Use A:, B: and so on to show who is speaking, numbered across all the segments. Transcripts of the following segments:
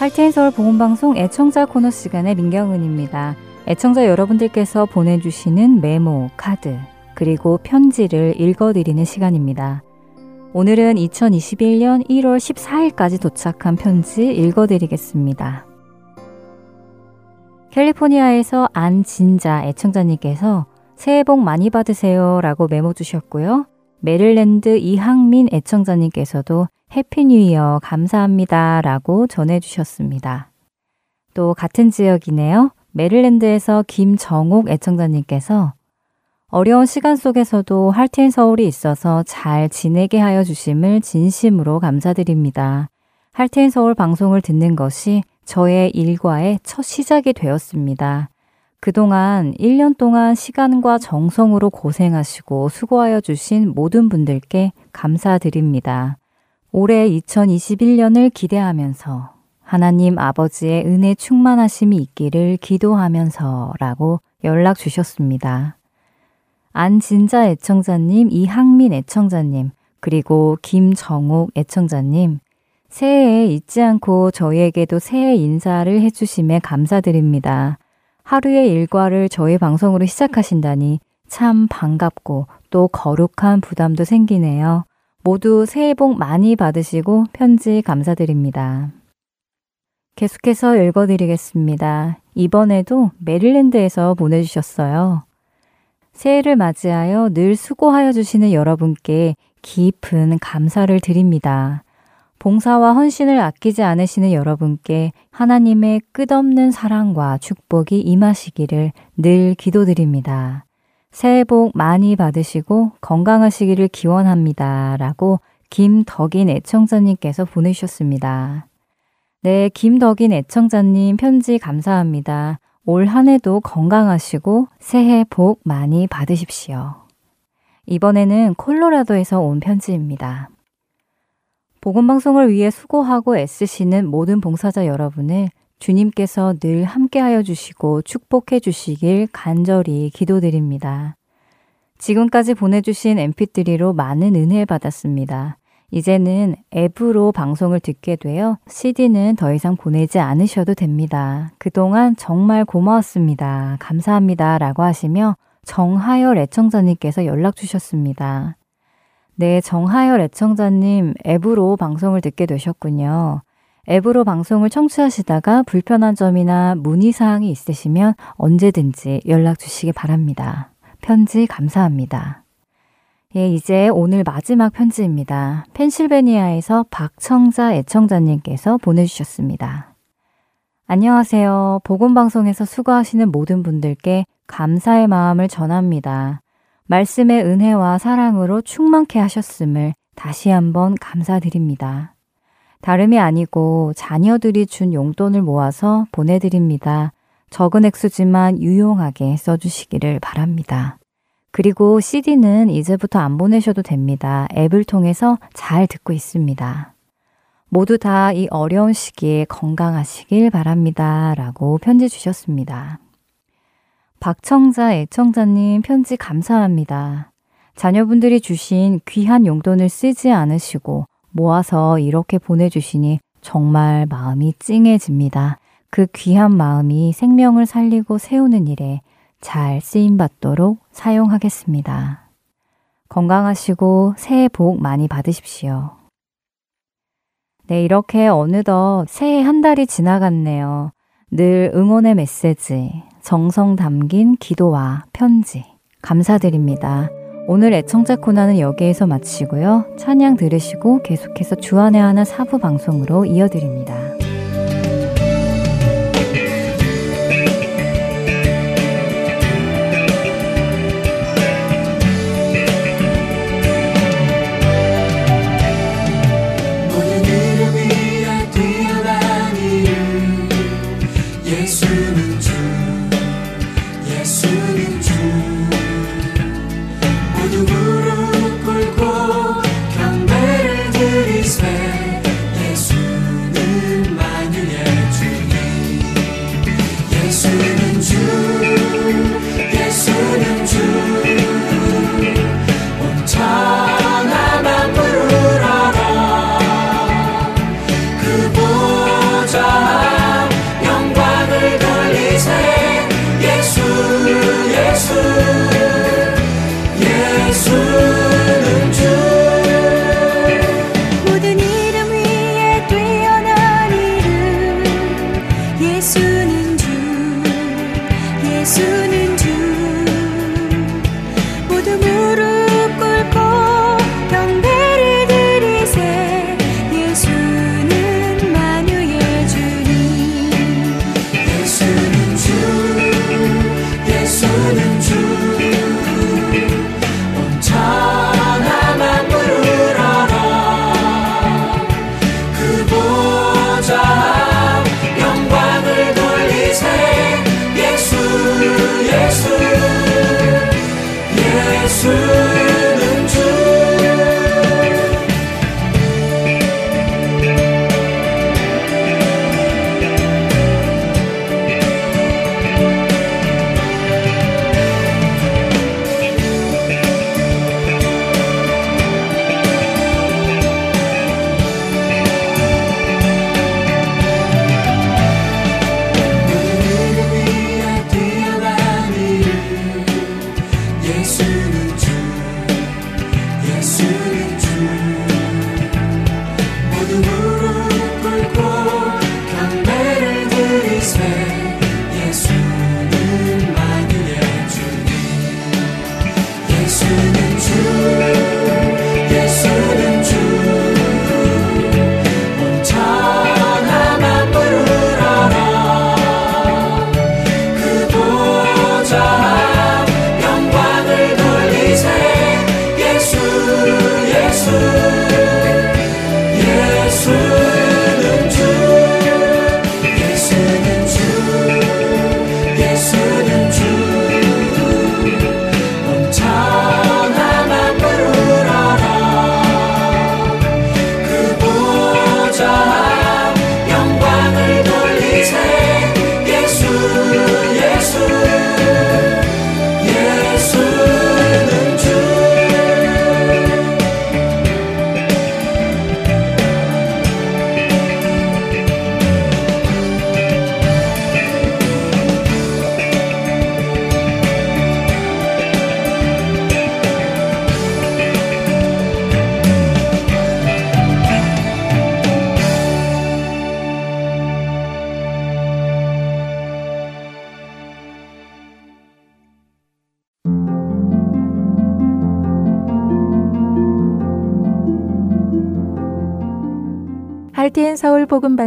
A: Heart and Soul 복음방송 애청자 코너 시간의 민경은입니다. 애청자 여러분들께서 보내주시는 메모, 카드, 그리고 편지를 읽어드리는 시간입니다. 오늘은 2021년 1월 14일까지 도착한 편지 읽어드리겠습니다. 캘리포니아에서 안진자 애청자님께서 새해 복 많이 받으세요 라고 메모 주셨고요. 메릴랜드 이항민 애청자님께서도 Happy New Year 감사합니다 라고 전해주셨습니다. 또 같은 지역이네요. 메릴랜드에서 김정옥 애청자님께서 어려운 시간 속에서도 Heart and Soul이 있어서 잘 지내게 하여 주심을 진심으로 감사드립니다. Heart and Soul 방송을 듣는 것이 저의 일과의 첫 시작이 되었습니다. 그동안 1년 동안 시간과 정성으로 고생하시고 수고하여 주신 모든 분들께 감사드립니다. 올해 2021년을 기대하면서 하나님 아버지의 은혜 충만하심이 있기를 기도하면서 라고 연락 주셨습니다. 안진자 애청자님, 이항민 애청자님, 그리고 김정옥 애청자님, 새해에 잊지 않고 저희에게도 새해 인사를 해주심에 감사드립니다. 하루의 일과를 저희 방송으로 시작하신다니 참 반갑고 또 거룩한 부담도 생기네요. 모두 새해 복 많이 받으시고 편지 감사드립니다. 계속해서 읽어드리겠습니다. 이번에도 메릴랜드에서 보내주셨어요. 새해를 맞이하여 늘 수고하여 주시는 여러분께 깊은 감사를 드립니다. 봉사와 헌신을 아끼지 않으시는 여러분께 하나님의 끝없는 사랑과 축복이 임하시기를 늘 기도드립니다. 새해 복 많이 받으시고 건강하시기를 기원합니다. 라고 김덕인 애청자님께서 보내주셨습니다. 네, 김덕인 애청자님 편지 감사합니다. 올 한 해도 건강하시고 새해 복 많이 받으십시오. 이번에는 콜로라도에서 온 편지입니다. 복음방송을 위해 수고하고 애쓰시는 모든 봉사자 여러분을 주님께서 늘 함께하여 주시고 축복해 주시길 간절히 기도드립니다. 지금까지 보내주신 mp3로 많은 은혜 받았습니다. 이제는 앱으로 방송을 듣게 되어 CD는 더 이상 보내지 않으셔도 됩니다. 그동안 정말 고마웠습니다. 감사합니다. 라고 하시며 정하열 애청자님께서 연락 주셨습니다. 네, 정하열 애청자님 앱으로 방송을 듣게 되셨군요. 앱으로 방송을 청취하시다가 불편한 점이나 문의사항이 있으시면 언제든지 연락 주시기 바랍니다. 편지 감사합니다. 예, 이제 오늘 마지막 편지입니다. 펜실베니아에서 박청자 애청자님께서 보내주셨습니다. 안녕하세요. 복음방송에서 수고하시는 모든 분들께 감사의 마음을 전합니다. 말씀의 은혜와 사랑으로 충만케 하셨음을 다시 한번 감사드립니다. 다름이 아니고 자녀들이 준 용돈을 모아서 보내드립니다. 적은 액수지만 유용하게 써주시기를 바랍니다. 그리고 CD는 이제부터 안 보내셔도 됩니다. 앱을 통해서 잘 듣고 있습니다. 모두 다 이 어려운 시기에 건강하시길 바랍니다. 라고 편지 주셨습니다. 박청자 애청자님 편지 감사합니다. 자녀분들이 주신 귀한 용돈을 쓰지 않으시고 모아서 이렇게 보내주시니 정말 마음이 찡해집니다. 그 귀한 마음이 생명을 살리고 세우는 일에 잘 쓰임 받도록 사용하겠습니다. 건강하시고 새해 복 많이 받으십시오. 네, 이렇게 어느덧 새해 한 달이 지나갔네요. 늘 응원의 메시지, 정성 담긴 기도와 편지, 감사드립니다. 오늘 애청자 코너는 여기에서 마치고요. 찬양 들으시고 계속해서 주안의 하나 사부 방송으로 이어드립니다.
B: 할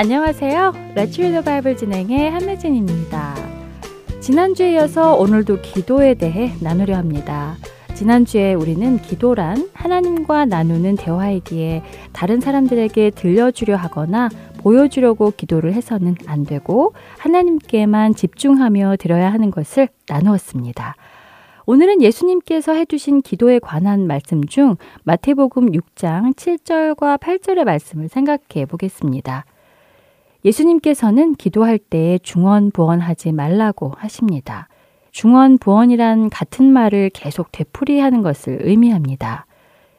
C: 안녕하세요. 레츄리더 바이블 진행의 한매진입니다. 지난주에 이어서 오늘도 기도에 대해 나누려 합니다. 지난주에 우리는 기도란 하나님과 나누는 대화이기에 다른 사람들에게 들려주려 하거나 보여주려고 기도를 해서는 안 되고 하나님께만 집중하며 드려야 하는 것을 나누었습니다. 오늘은 예수님께서 해주신 기도에 관한 말씀 중 마태복음 6장 7절과 8절의 말씀을 생각해 보겠습니다. 예수님께서는 기도할 때 중언부언하지 말라고 하십니다. 중언부언이란 같은 말을 계속 되풀이하는 것을 의미합니다.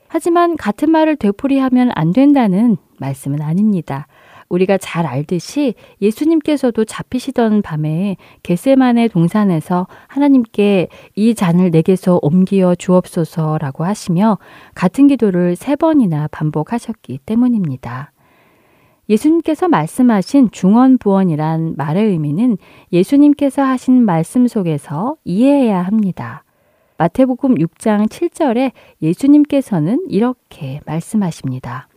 C: 하지만 같은 말을 되풀이하면 안 된다는 말씀은 아닙니다. 우리가 잘 알듯이 예수님께서도 잡히시던 밤에 겟세만의 동산에서 하나님께 이 잔을 내게서 옮기어 주옵소서라고 하시며 같은 기도를 세 번이나 반복하셨기 때문입니다. 예수님께서 말씀하신 중언부언이란 말의 의미는 예수님께서 하신 말씀 속에서 이해해야 합니다. 마태복음 6장 7절에 예수님께서는 이렇게 말씀하십니다.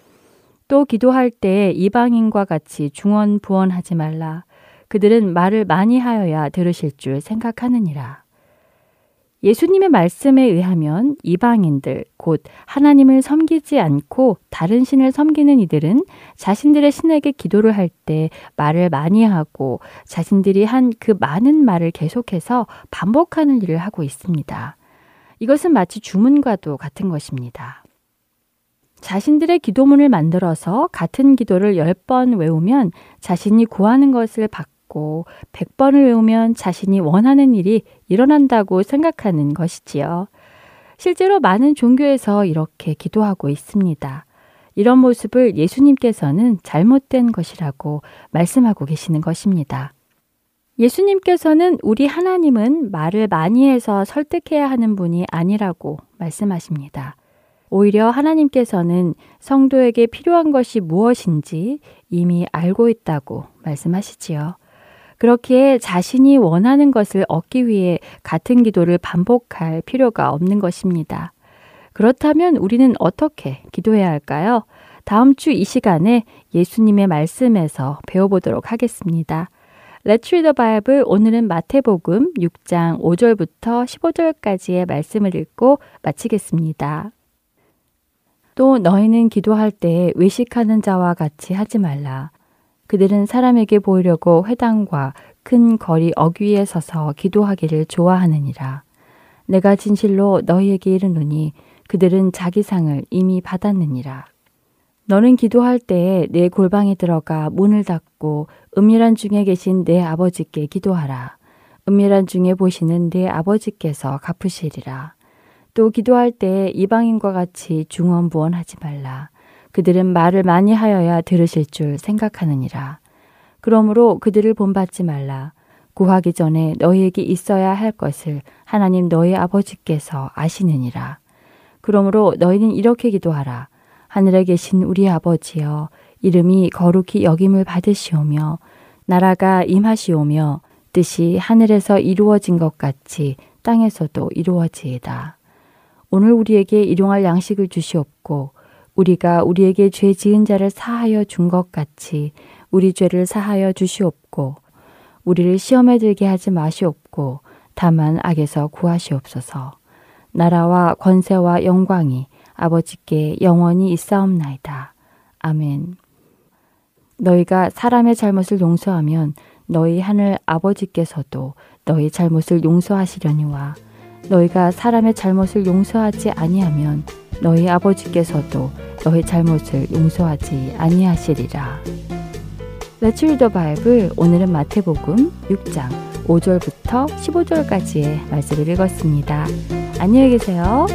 C: 또 기도할 때 이방인과 같이 중언부언하지 말라. 그들은 말을 많이 하여야 들으실 줄 생각하느니라. 예수님의 말씀에 의하면 이방인들, 곧 하나님을 섬기지 않고 다른 신을 섬기는 이들은 자신들의 신에게 기도를 할 때 말을 많이 하고 자신들이 한 그 많은 말을 계속해서 반복하는 일을 하고 있습니다. 이것은 마치 주문과도 같은 것입니다. 자신들의 기도문을 만들어서 같은 기도를 10번 외우면 자신이 구하는 것을 받고 100번을 외우면 자신이 원하는 일이 일어난다고 생각하는 것이지요. 실제로 많은 종교에서 이렇게 기도하고 있습니다. 이런 모습을 예수님께서는 잘못된 것이라고 말씀하고 계시는 것입니다. 예수님께서는 우리 하나님은 말을 많이 해서 설득해야 하는 분이 아니라고 말씀하십니다. 오히려 하나님께서는 성도에게 필요한 것이 무엇인지 이미 알고 있다고 말씀하시지요. 그렇기에 자신이 원하는 것을 얻기 위해 같은 기도를 반복할 필요가 없는 것입니다. 그렇다면 우리는 어떻게 기도해야 할까요? 다음 주 이 시간에 예수님의 말씀에서 배워보도록 하겠습니다. Let's read the Bible. 오늘은 마태복음 6장 5절부터 15절까지의 말씀을 읽고 마치겠습니다. 또 너희는 기도할 때 외식하는 자와 같이 하지 말라. 그들은 사람에게 보이려고 회당과 큰 거리 어귀에 서서 기도하기를 좋아하느니라. 내가 진실로 너희에게 이르노니 그들은 자기 상을 이미 받았느니라. 너는 기도할 때에 내 골방에 들어가 문을 닫고 은밀한 중에 계신 내 아버지께 기도하라. 은밀한 중에 보시는 내 아버지께서 갚으시리라. 또 기도할 때 이방인과 같이 중언부언하지 말라. 그들은 말을 많이 하여야 들으실 줄 생각하느니라. 그러므로 그들을 본받지 말라. 구하기 전에 너희에게 있어야 할 것을 하나님 너희 아버지께서 아시느니라. 그러므로 너희는 이렇게 기도하라. 하늘에 계신 우리 아버지여 이름이 거룩히 여김을 받으시오며 나라가 임하시오며 뜻이 하늘에서 이루어진 것 같이 땅에서도 이루어지이다. 오늘 우리에게 일용할 양식을 주시옵고 우리가 우리에게 죄 지은 자를 사하여 준 것 같이 우리 죄를 사하여 주시옵고 우리를 시험에 들게 하지 마시옵고 다만 악에서 구하시옵소서. 나라와 권세와 영광이 아버지께 영원히 있사옵나이다. 아멘. 너희가 사람의 잘못을 용서하면 너희 하늘 아버지께서도 너희 잘못을 용서하시려니와 너희가 사람의 잘못을 용서하지 아니하면 너희 아버지께서도 너희 잘못을 용서하지 아니하시리라. Let's read the Bible. 오늘은 마태복음 6장 5절부터 15절까지의 말씀을 읽었습니다. 안녕히 계세요.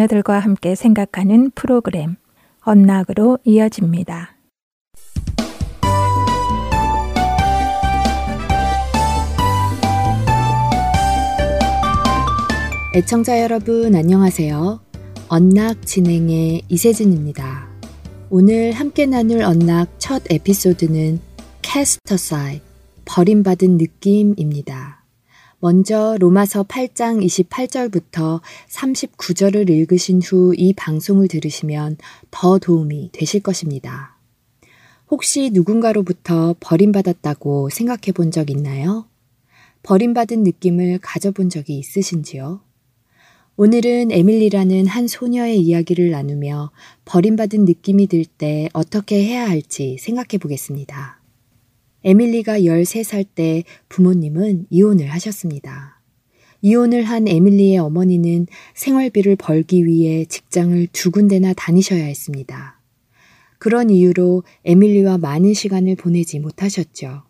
B: 자녀들과 함께 생각하는 프로그램 언락으로 이어집니다.
D: 애청자 여러분 안녕하세요. 언락 진행의 이세진입니다. 오늘 함께 나눌 언락 첫 에피소드는 캐스터사이 버림받은 느낌입니다. 먼저 로마서 8장 28절부터 39절을 읽으신 후 이 방송을 들으시면 더 도움이 되실 것입니다. 혹시 누군가로부터 버림받았다고 생각해 본 적 있나요? 버림받은 느낌을 가져본 적이 있으신지요? 오늘은 에밀리라는 한 소녀의 이야기를 나누며 버림받은 느낌이 들 때 어떻게 해야 할지 생각해 보겠습니다. 에밀리가 13살 때 부모님은 이혼을 하셨습니다. 이혼을 한 에밀리의 어머니는 생활비를 벌기 위해 직장을 두 군데나 다니셔야 했습니다. 그런 이유로 에밀리와 많은 시간을 보내지 못하셨죠.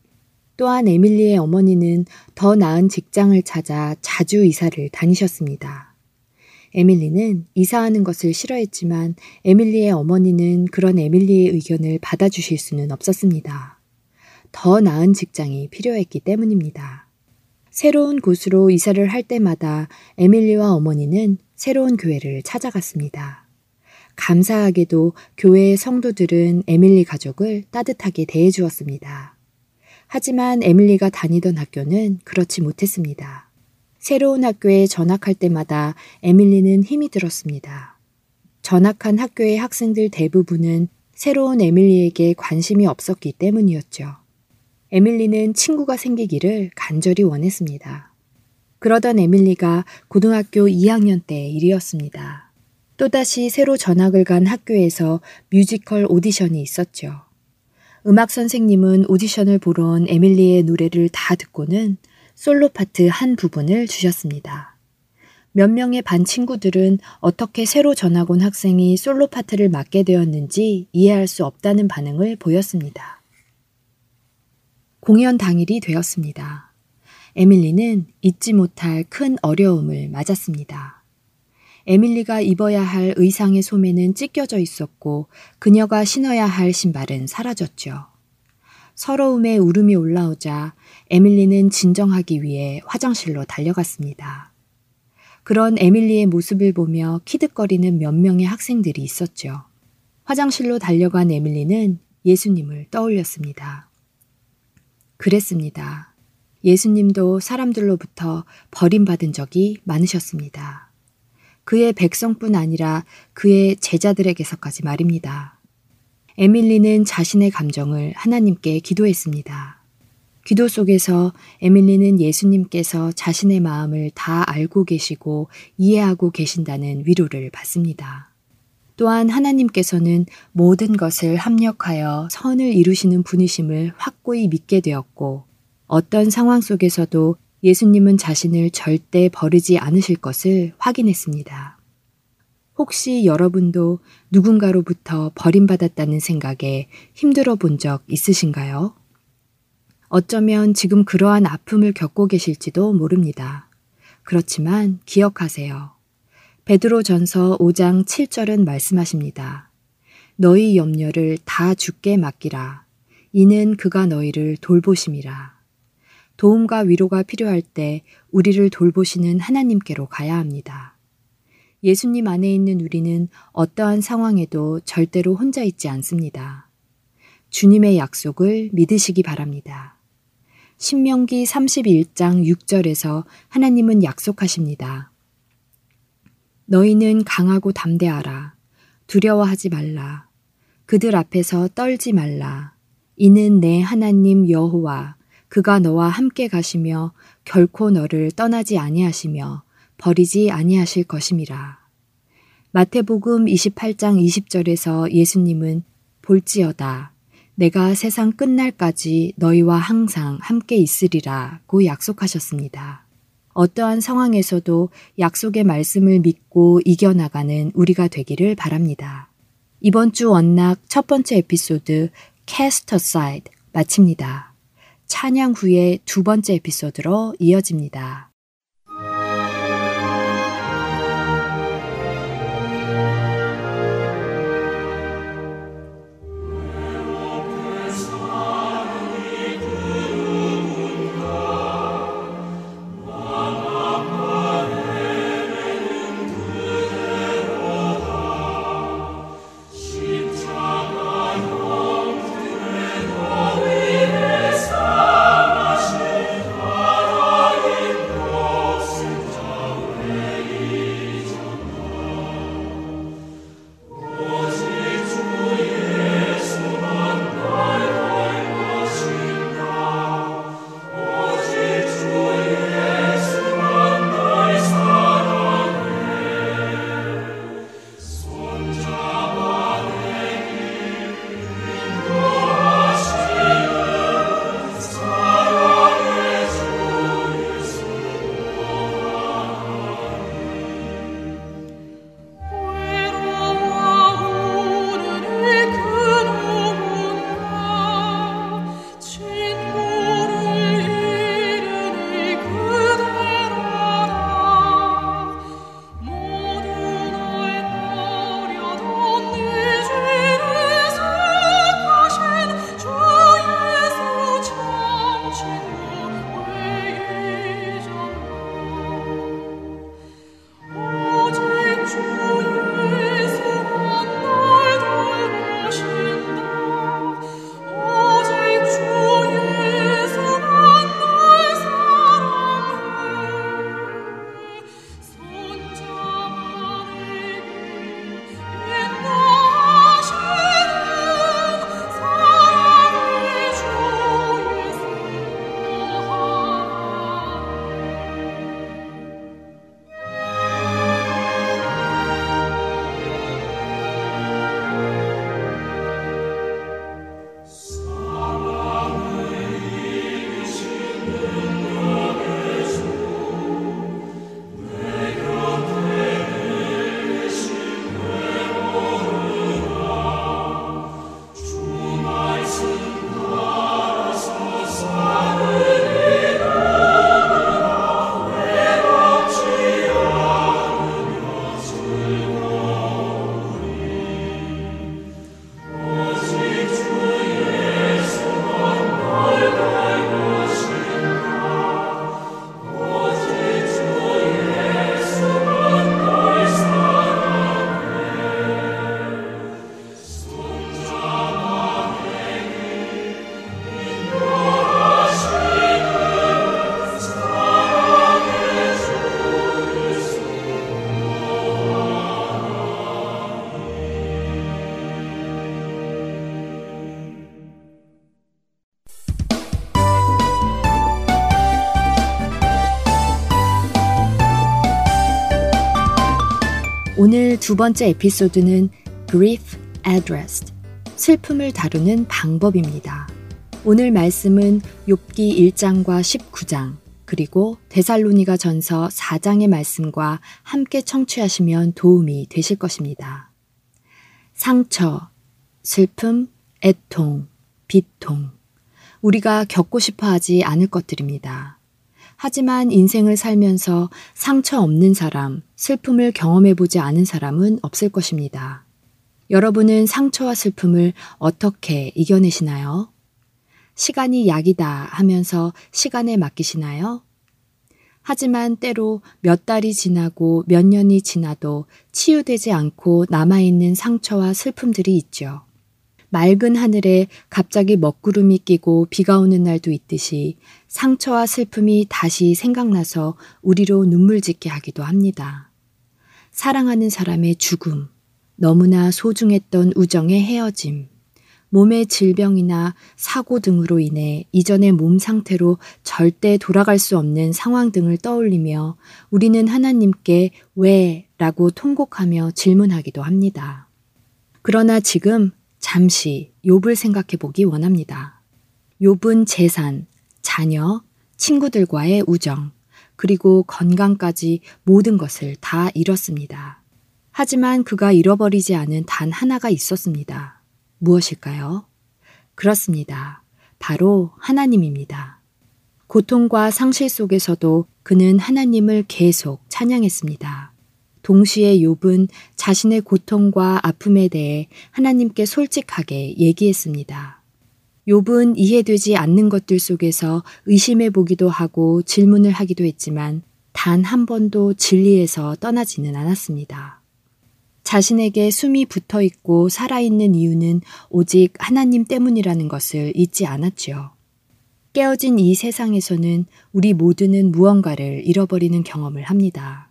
D: 또한 에밀리의 어머니는 더 나은 직장을 찾아 자주 이사를 다니셨습니다. 에밀리는 이사하는 것을 싫어했지만 에밀리의 어머니는 그런 에밀리의 의견을 받아주실 수는 없었습니다. 더 나은 직장이 필요했기 때문입니다. 새로운 곳으로 이사를 할 때마다 에밀리와 어머니는 새로운 교회를 찾아갔습니다. 감사하게도 교회의 성도들은 에밀리 가족을 따뜻하게 대해주었습니다. 하지만 에밀리가 다니던 학교는 그렇지 못했습니다. 새로운 학교에 전학할 때마다 에밀리는 힘이 들었습니다. 전학한 학교의 학생들 대부분은 새로 온 에밀리에게 관심이 없었기 때문이었죠. 에밀리는 친구가 생기기를 간절히 원했습니다. 그러던 에밀리가 고등학교 2학년 때 일이었습니다. 또다시 새로 전학을 간 학교에서 뮤지컬 오디션이 있었죠. 음악 선생님은 오디션을 보러 온 에밀리의 노래를 다 듣고는 솔로 파트 한 부분을 주셨습니다. 몇 명의 반 친구들은 어떻게 새로 전학 온 학생이 솔로 파트를 맡게 되었는지 이해할 수 없다는 반응을 보였습니다. 공연 당일이 되었습니다. 에밀리는 잊지 못할 큰 어려움을 맞았습니다. 에밀리가 입어야 할 의상의 소매는 찢겨져 있었고 그녀가 신어야 할 신발은 사라졌죠. 서러움에 울음이 올라오자 에밀리는 진정하기 위해 화장실로 달려갔습니다. 그런 에밀리의 모습을 보며 키득거리는 몇 명의 학생들이 있었죠. 화장실로 달려간 에밀리는 예수님을 떠올렸습니다. 그랬습니다. 예수님도 사람들로부터 버림받은 적이 많으셨습니다. 그의 백성뿐 아니라 그의 제자들에게서까지 말입니다. 에밀리는 자신의 감정을 하나님께 기도했습니다. 기도 속에서 에밀리는 예수님께서 자신의 마음을 다 알고 계시고 이해하고 계신다는 위로를 받습니다. 또한 하나님께서는 모든 것을 합력하여 선을 이루시는 분이심을 확고히 믿게 되었고 어떤 상황 속에서도 예수님은 자신을 절대 버리지 않으실 것을 확인했습니다. 혹시 여러분도 누군가로부터 버림받았다는 생각에 힘들어 본 적 있으신가요? 어쩌면 지금 그러한 아픔을 겪고 계실지도 모릅니다. 그렇지만 기억하세요. 베드로 전서 5장 7절은 말씀하십니다. 너희 염려를 다 죽게 맡기라. 이는 그가 너희를 돌보심이라. 도움과 위로가 필요할 때 우리를 돌보시는 하나님께로 가야 합니다. 예수님 안에 있는 우리는 어떠한 상황에도 절대로 혼자 있지 않습니다. 주님의 약속을 믿으시기 바랍니다. 신명기 31장 6절에서 하나님은 약속하십니다. 너희는 강하고 담대하라. 두려워하지 말라. 그들 앞에서 떨지 말라. 이는 내 하나님 여호와 그가 너와 함께 가시며 결코 너를 떠나지 아니하시며 버리지 아니하실 것임이라. 마태복음 28장 20절에서 예수님은 볼지어다 내가 세상 끝날까지 너희와 항상 함께 있으리라고 약속하셨습니다. 어떠한 상황에서도 약속의 말씀을 믿고 이겨나가는 우리가 되기를 바랍니다. 이번 주 원락 첫 번째 에피소드 Cast Aside 마칩니다. 찬양 후에 두 번째 에피소드로 이어집니다. 두 번째 에피소드는 Grief Addressed, 슬픔을 다루는 방법입니다. 오늘 말씀은 욥기 1장과 19장, 그리고 데살로니가 전서 4장의 말씀과 함께 청취하시면 도움이 되실 것입니다. 상처, 슬픔, 애통, 비통. 우리가 겪고 싶어 하지 않을 것들입니다. 하지만 인생을 살면서 상처 없는 사람, 슬픔을 경험해 보지 않은 사람은 없을 것입니다. 여러분은 상처와 슬픔을 어떻게 이겨내시나요? 시간이 약이다 하면서 시간에 맡기시나요? 하지만 때로 몇 달이 지나고 몇 년이 지나도 치유되지 않고 남아있는 상처와 슬픔들이 있죠. 맑은 하늘에 갑자기 먹구름이 끼고 비가 오는 날도 있듯이 상처와 슬픔이 다시 생각나서 우리로 눈물 짓게 하기도 합니다. 사랑하는 사람의 죽음, 너무나 소중했던 우정의 헤어짐, 몸의 질병이나 사고 등으로 인해 이전의 몸 상태로 절대 돌아갈 수 없는 상황 등을 떠올리며 우리는 하나님께 왜? 라고 통곡하며 질문하기도 합니다. 그러나 지금 잠시 욥을 생각해 보기 원합니다. 욥은 재산, 자녀, 친구들과의 우정, 그리고 건강까지 모든 것을 다 잃었습니다. 하지만 그가 잃어버리지 않은 단 하나가 있었습니다. 무엇일까요? 그렇습니다. 바로 하나님입니다. 고통과 상실 속에서도 그는 하나님을 계속 찬양했습니다. 동시에 욥은 자신의 고통과 아픔에 대해 하나님께 솔직하게 얘기했습니다. 욥은 이해되지 않는 것들 속에서 의심해 보기도 하고 질문을 하기도 했지만 단 한 번도 진리에서 떠나지는 않았습니다. 자신에게 숨이 붙어 있고 살아있는 이유는 오직 하나님 때문이라는 것을 잊지 않았지요. 깨어진 이 세상에서는 우리 모두는 무언가를 잃어버리는 경험을 합니다.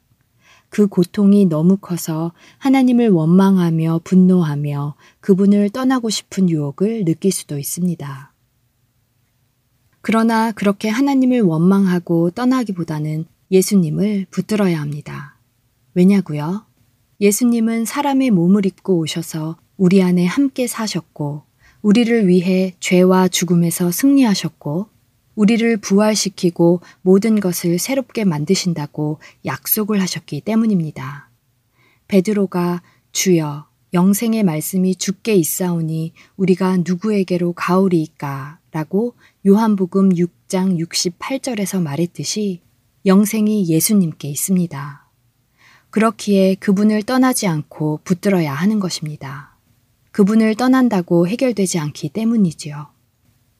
D: 그 고통이 너무 커서 하나님을 원망하며 분노하며 그분을 떠나고 싶은 유혹을 느낄 수도 있습니다. 그러나 그렇게 하나님을 원망하고 떠나기보다는 예수님을 붙들어야 합니다. 왜냐고요? 예수님은 사람의 몸을 입고 오셔서 우리 안에 함께 사셨고, 우리를 위해 죄와 죽음에서 승리하셨고, 우리를 부활시키고 모든 것을 새롭게 만드신다고 약속을 하셨기 때문입니다. 베드로가 주여 영생의 말씀이 죽게 있사오니 우리가 누구에게로 가오리이까 라고 요한복음 6장 68절에서 말했듯이 영생이 예수님께 있습니다. 그렇기에 그분을 떠나지 않고 붙들어야 하는 것입니다. 그분을 떠난다고 해결되지 않기 때문이지요.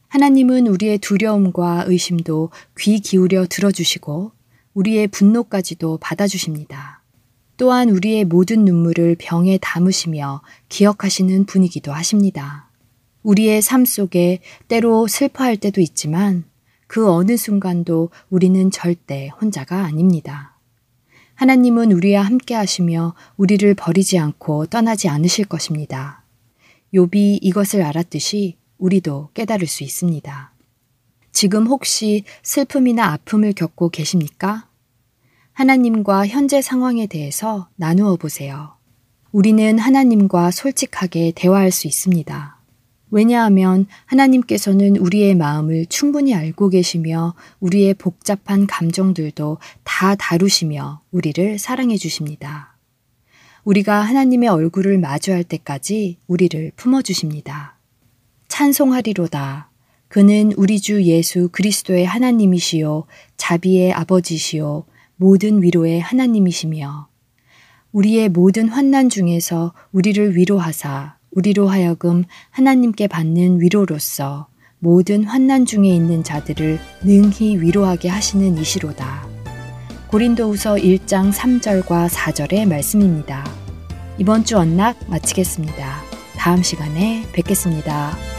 D: 하나님은 우리의 두려움과 의심도 귀 기울여 들어주시고 우리의 분노까지도 받아주십니다. 또한 우리의 모든 눈물을 병에 담으시며 기억하시는 분이기도 하십니다. 우리의 삶 속에 때로 슬퍼할 때도 있지만 그 어느 순간도 우리는 절대 혼자가 아닙니다. 하나님은 우리와 함께 하시며 우리를 버리지 않고 떠나지 않으실 것입니다. 욥이 이것을 알았듯이 우리도 깨달을 수 있습니다. 지금 혹시 슬픔이나 아픔을 겪고 계십니까? 하나님과 현재 상황에 대해서 나누어 보세요. 우리는 하나님과 솔직하게 대화할 수 있습니다. 왜냐하면 하나님께서는 우리의 마음을 충분히 알고 계시며 우리의 복잡한 감정들도 다 다루시며 우리를 사랑해 주십니다. 우리가 하나님의 얼굴을 마주할 때까지 우리를 품어 주십니다. 찬송하리로다. 그는 우리 주 예수 그리스도의 하나님이시요, 자비의 아버지시요, 모든 위로의 하나님이시며, 우리의 모든 환난 중에서 우리를 위로하사, 우리로 하여금 하나님께 받는 위로로서 모든 환난 중에 있는 자들을 능히 위로하게 하시는 이시로다. 고린도후서 1장 3절과 4절의 말씀입니다. 이번 주 언락 마치겠습니다. 다음 시간에 뵙겠습니다.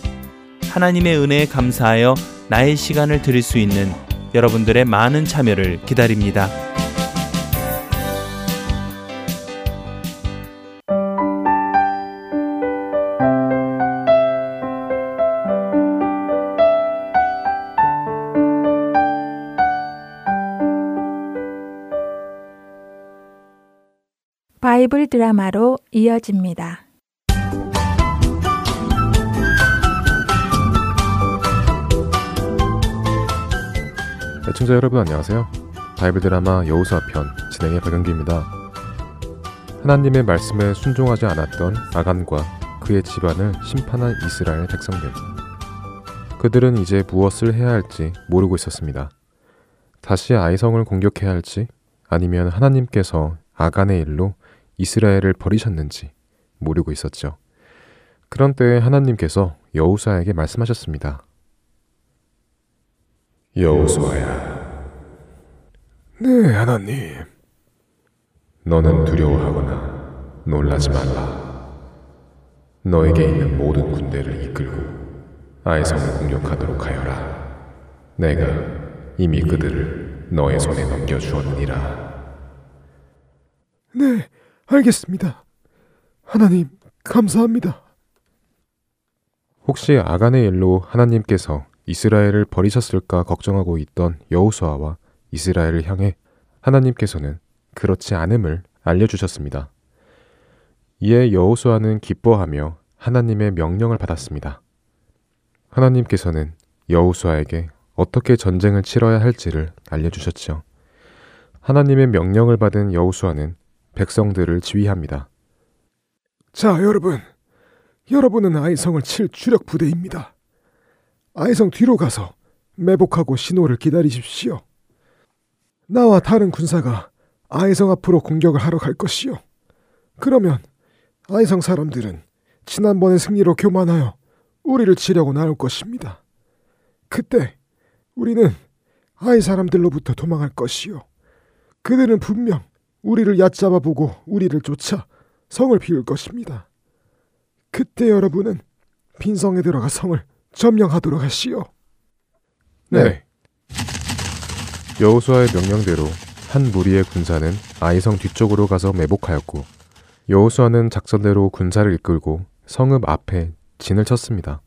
E: 하나님의 은혜에 감사하여 나의 시간을 드릴 수 있는 여러분들의 많은 참여를 기다립니다.
B: 바이블 드라마로 이어집니다.
F: 애청자 여러분 안녕하세요. 바이블 드라마 여호수아 편 진행의 박영기입니다. 하나님의 말씀에 순종하지 않았던 아간과 그의 집안을 심판한 이스라엘 백성들. 그들은 이제 무엇을 해야 할지 모르고 있었습니다. 다시 아이성을 공격해야 할지 아니면 하나님께서 아간의 일로 이스라엘을 버리셨는지 모르고 있었죠. 그런 때에 하나님께서 여우사에게 말씀하셨습니다.
G: 여호수아야. 네, 하나님.
F: 너는 두려워하거나 놀라지 말라. 너에게 있는 모든 군대를 이끌고 아이성을 공격하도록 하여라. 내가 이미 그들을 너의 손에 넘겨주었느니라.
G: 네, 알겠습니다. 하나님, 감사합니다.
F: 혹시 아간의 일로 하나님께서 이스라엘을 버리셨을까 걱정하고 있던 여우수아와 이스라엘을 향해 하나님께서는 그렇지 않음을 알려주셨습니다. 이에 여호수아는 기뻐하며 하나님의 명령을 받았습니다. 하나님께서는 여호수아에게 어떻게 전쟁을 치러야 할지를 알려주셨죠. 하나님의 명령을 받은 여호수아는 백성들을 지휘합니다.
G: 자, 여러분. 여러분은 아이성을 칠 주력 부대입니다. 아이성 뒤로 가서 매복하고 신호를 기다리십시오. 나와 다른 군사가 아이성 앞으로 공격을 하러 갈 것이요. 그러면 아이성 사람들은 지난번의 승리로 교만하여 우리를 치려고 나올 것입니다. 그때 우리는 아이 사람들로부터 도망할 것이요. 그들은 분명 우리를 얕잡아 보고 우리를 쫓아 성을 비울 것입니다. 그때 여러분은 빈성에 들어가 성을 점령하도록 하시오.
F: 네. 여호수아의 명령대로 한 무리의 군사는 아이성 뒤쪽으로 가서 매복하였고 여호수아는 작전대로 군사를 이끌고 성읍 앞에 진을 쳤습니다.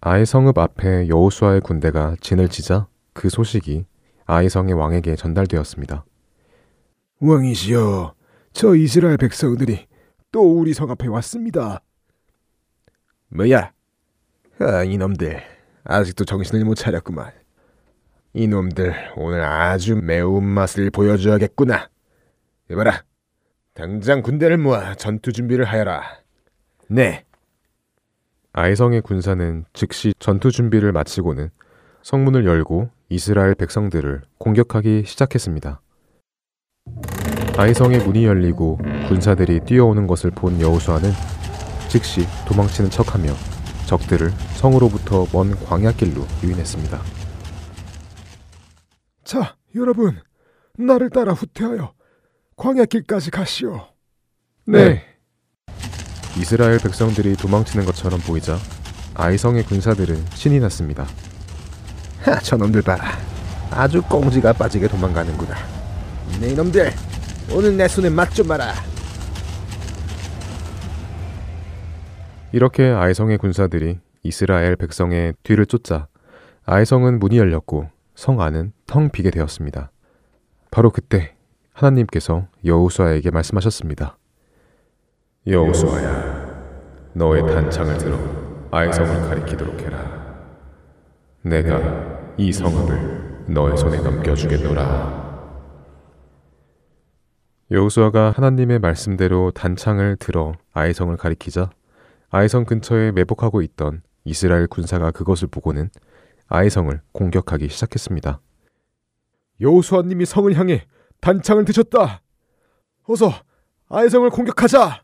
F: 아이 성읍 앞에 여호수아의 군대가 진을 치자 그 소식이 아이성의 왕에게 전달되었습니다.
G: 왕이시여, 저 이스라엘 백성들이 또 우리 성 앞에 왔습니다. 뭐야? 아, 이놈들 아직도 정신을 못 차렸구만. 이놈들 오늘 아주 매운맛을 보여줘야겠구나. 이봐라, 당장 군대를 모아 전투 준비를 하여라. 네.
F: 아이성의 군사는 즉시 전투 준비를 마치고는 성문을 열고 이스라엘 백성들을 공격하기 시작했습니다. 아이성의 문이 열리고 군사들이 뛰어오는 것을 본 여호수아는 즉시 도망치는 척하며 적들을 성으로부터 먼 광야길로 유인했습니다.
G: 자, 여러분, 나를 따라 후퇴하여 광야길까지 가시오.
F: 네. 이스라엘 백성들이 도망치는 것처럼 보이자 아이성의 군사들은 신이 났습니다.
G: 하, 저놈들 봐라. 아주 꽁지가 빠지게 도망가는구나. 네 이놈들, 오늘 내 손에 맛좀 봐라.
F: 이렇게 아이성의 군사들이 이스라엘 백성의 뒤를 쫓자 아이성은 문이 열렸고 성 안은 텅 비게 되었습니다. 바로 그때 하나님께서 여호수아에게 말씀하셨습니다. 여호수아야, 너의 단창을 들어 아이성을 가리키도록 해라. 내가 이 성읍을 너의 손에 넘겨주겠노라. 여호수아가 하나님의 말씀대로 단창을 들어 아이성을 가리키자 아이성 근처에 매복하고 있던 이스라엘 군사가 그것을 보고는 아이성을 공격하기 시작했습니다.
G: 여호수아님이 성을 향해 단창을 드셨다. 어서 아이성을 공격하자.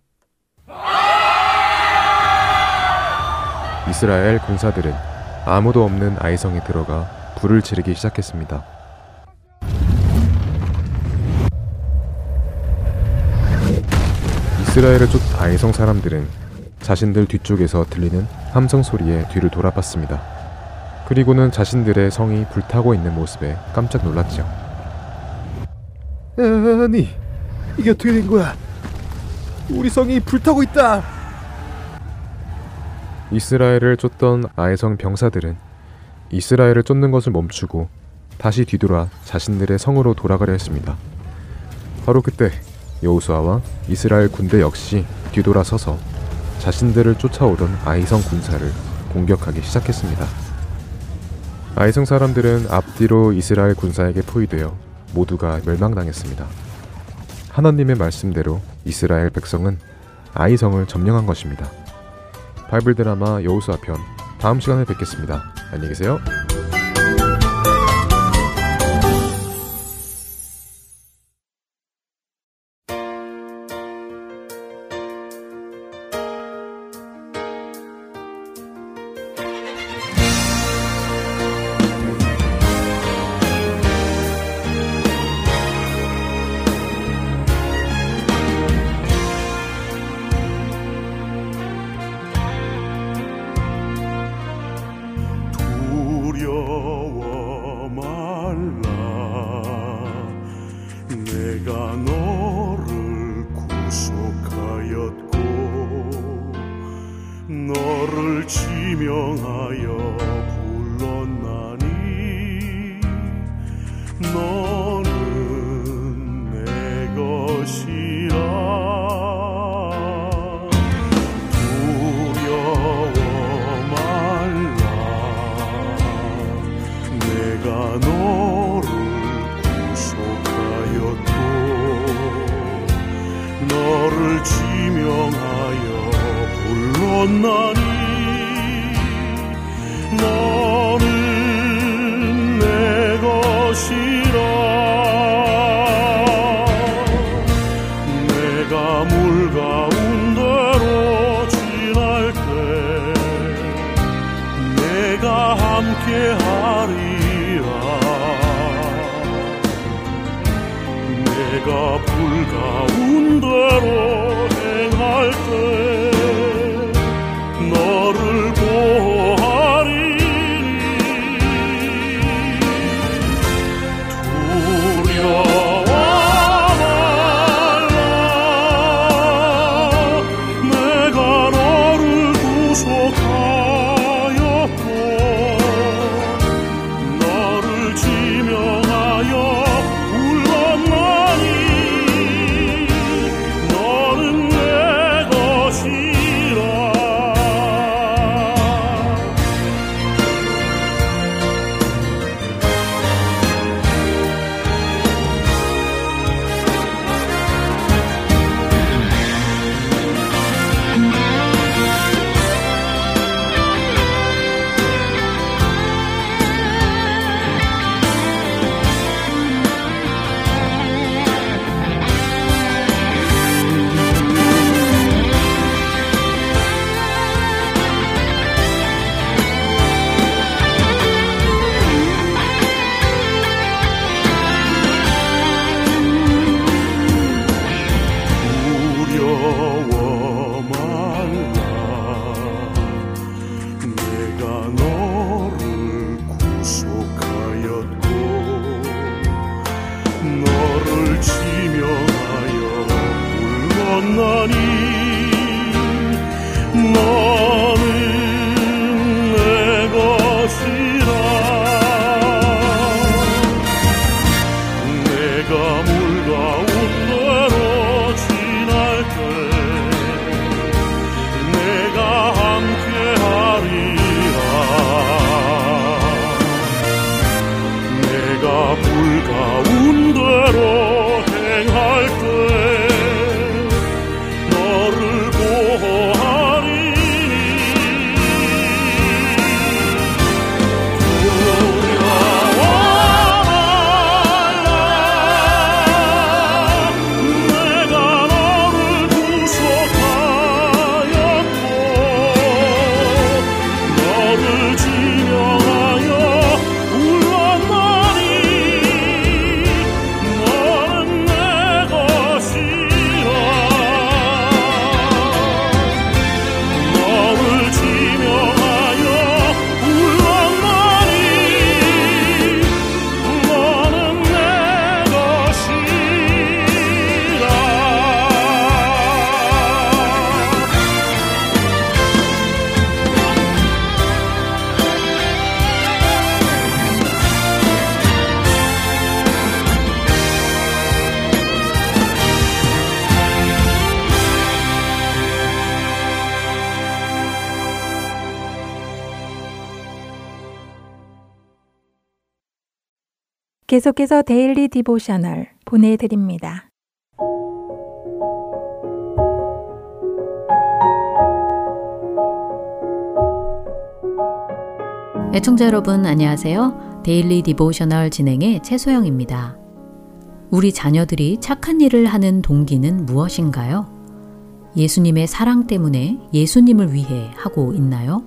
F: 이스라엘 군사들은 아무도 없는 아이성에 들어가 불을 지르기 시작했습니다. 이스라엘을 쫓 아이성 사람들은 자신들 뒤쪽에서 들리는 함성 소리에 뒤를 돌아봤습니다. 그리고는 자신들의 성이 불타고 있는 모습에 깜짝 놀랐죠.
G: 아니, 이게 어떻게 된 거야? 우리 성이 불타고 있다.
F: 이스라엘을 쫓던 아이성 병사들은 이스라엘을 쫓는 것을 멈추고 다시 뒤돌아 자신들의 성으로 돌아가려 했습니다. 바로 그때 여호수아와 이스라엘 군대 역시 뒤돌아서서 자신들을 쫓아오던 아이성 군사를 공격하기 시작했습니다. 아이성 사람들은 앞뒤로 이스라엘 군사에게 포위되어 모두가 멸망당했습니다. 하나님의 말씀대로 이스라엘 백성은 아이성을 점령한 것입니다. 바이블 드라마 여호수아 편 다음 시간에 뵙겠습니다. 안녕히 계세요.
H: 불가운데
B: 계속해서 Daily Devotional 보내드립니다.
I: 애청자 여러분 안녕하세요. Daily Devotional 진행의 최소영입니다. 우리 자녀들이 착한 일을 하는 동기는 무엇인가요? 예수님의 사랑 때문에 예수님을 위해 하고 있나요?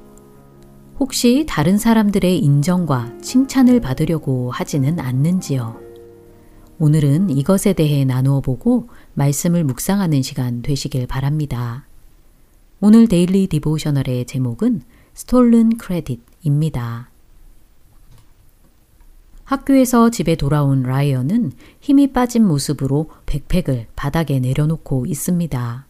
I: 혹시 다른 사람들의 인정과 칭찬을 받으려고 하지는 않는지요? 오늘은 이것에 대해 나누어 보고 말씀을 묵상하는 시간 되시길 바랍니다. 오늘 Daily Devotional의 제목은 Stolen Credit입니다. 학교에서 집에 돌아온 라이언은 힘이 빠진 모습으로 백팩을 바닥에 내려놓고 있습니다.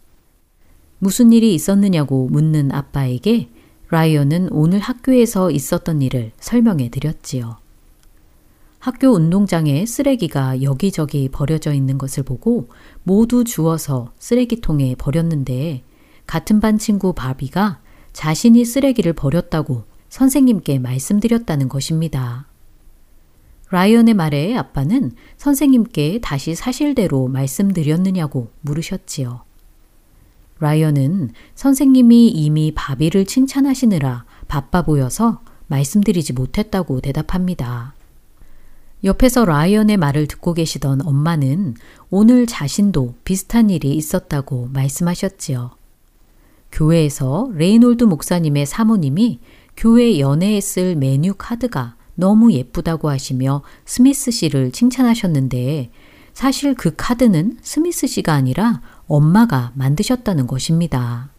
I: 무슨 일이 있었느냐고 묻는 아빠에게 라이언은 오늘 학교에서 있었던 일을 설명해 드렸지요. 학교 운동장에 쓰레기가 여기저기 버려져 있는 것을 보고 모두 주워서 쓰레기통에 버렸는데 같은 반 친구 바비가 자신이 쓰레기를 버렸다고 선생님께 말씀드렸다는 것입니다. 라이언의 말에 아빠는 선생님께 다시 사실대로 말씀드렸느냐고 물으셨지요. 라이언은 선생님이 이미 바비를 칭찬하시느라 바빠 보여서 말씀드리지 못했다고 대답합니다. 옆에서 라이언의 말을 듣고 계시던 엄마는 오늘 자신도 비슷한 일이 있었다고 말씀하셨지요. 교회에서 레이놀드 목사님의 사모님이 교회 연회에 쓸 메뉴 카드가 너무 예쁘다고 하시며 스미스 씨를 칭찬하셨는데 사실 그 카드는 스미스 씨가 아니라 엄마가 만드셨다는 것입니다.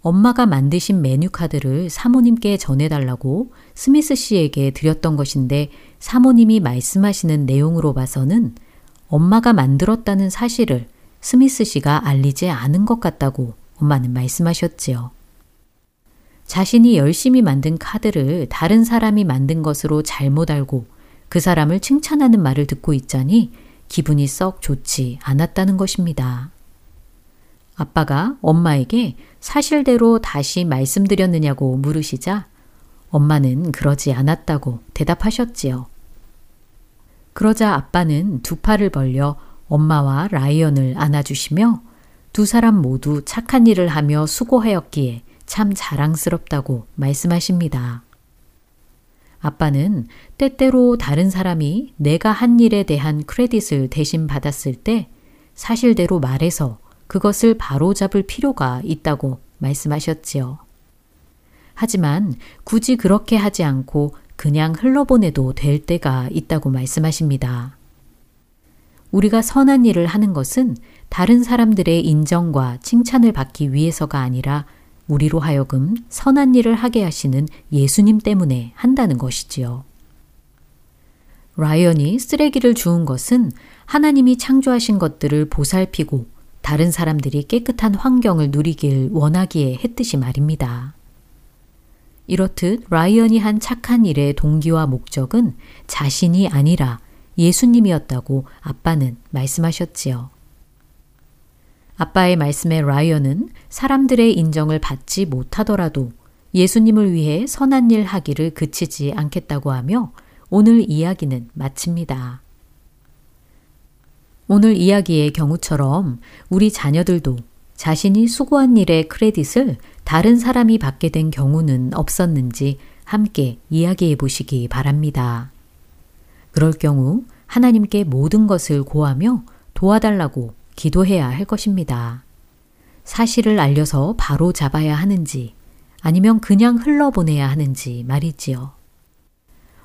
I: 엄마가 만드신 메뉴 카드를 사모님께 전해달라고 스미스 씨에게 드렸던 것인데 사모님이 말씀하시는 내용으로 봐서는 엄마가 만들었다는 사실을 스미스 씨가 알리지 않은 것 같다고 엄마는 말씀하셨지요. 자신이 열심히 만든 카드를 다른 사람이 만든 것으로 잘못 알고 그 사람을 칭찬하는 말을 듣고 있자니 기분이 썩 좋지 않았다는 것입니다. 아빠가 엄마에게 사실대로 다시 말씀드렸느냐고 물으시자 엄마는 그러지 않았다고 대답하셨지요. 그러자 아빠는 두 팔을 벌려 엄마와 라이언을 안아주시며 두 사람 모두 착한 일을 하며 수고하였기에 참 자랑스럽다고 말씀하십니다. 아빠는 때때로 다른 사람이 내가 한 일에 대한 크레딧을 대신 받았을 때 사실대로 말해서 그것을 바로잡을 필요가 있다고 말씀하셨지요. 하지만 굳이 그렇게 하지 않고 그냥 흘러보내도 될 때가 있다고 말씀하십니다. 우리가 선한 일을 하는 것은 다른 사람들의 인정과 칭찬을 받기 위해서가 아니라 우리로 하여금 선한 일을 하게 하시는 예수님 때문에 한다는 것이지요. 라이언이 쓰레기를 주운 것은 하나님이 창조하신 것들을 보살피고 다른 사람들이 깨끗한 환경을 누리길 원하기에 했듯이 말입니다. 이렇듯 라이언이 한 착한 일의 동기와 목적은 자신이 아니라 예수님이었다고 아빠는 말씀하셨지요. 아빠의 말씀에 라이언은 사람들의 인정을 받지 못하더라도 예수님을 위해 선한 일 하기를 그치지 않겠다고 하며 오늘 이야기는 마칩니다. 오늘 이야기의 경우처럼 우리 자녀들도 자신이 수고한 일의 크레딧을 다른 사람이 받게 된 경우는 없었는지 함께 이야기해 보시기 바랍니다. 그럴 경우 하나님께 모든 것을 고하며 도와달라고 기도해야 할 것입니다. 사실을 알려서 바로 잡아야 하는지 아니면 그냥 흘러보내야 하는지 말이지요.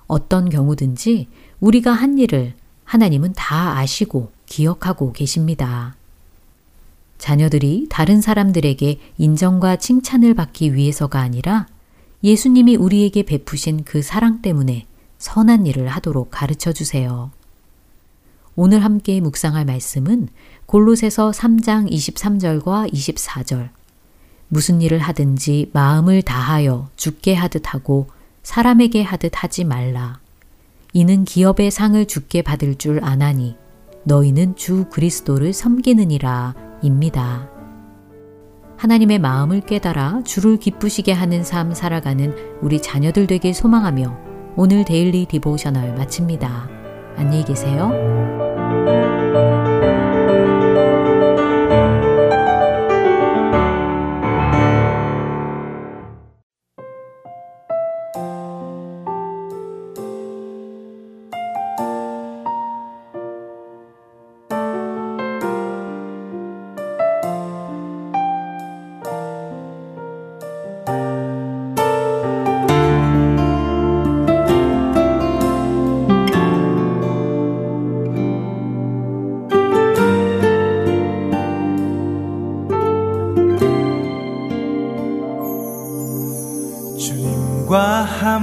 I: 어떤 경우든지 우리가 한 일을 하나님은 다 아시고 기억하고 계십니다. 자녀들이 다른 사람들에게 인정과 칭찬을 받기 위해서가 아니라 예수님이 우리에게 베푸신 그 사랑 때문에 선한 일을 하도록 가르쳐 주세요. 오늘 함께 묵상할 말씀은 골로새서 3장 23절과 24절. 무슨 일을 하든지 마음을 다하여 죽게 하듯 하고 사람에게 하듯 하지 말라. 이는 기업의 상을 죽게 받을 줄 아나니 너희는 주 그리스도를 섬기느니라 입니다. 하나님의 마음을 깨달아 주를 기쁘시게 하는 삶 살아가는 우리 자녀들 되길 소망하며 오늘 데일리 디보셔널 마칩니다. 안녕히 계세요.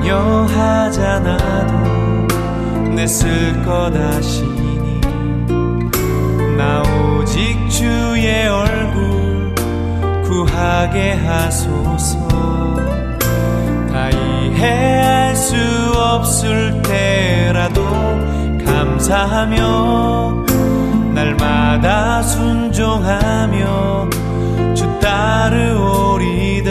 J: 나 영영하잖아도 내 쓸 것 아시니. 나 오직 주의 얼굴 구하게 하소서. 다 이해할 수 없을 때라도 감사하며 날마다 순종하며 주 따르오리다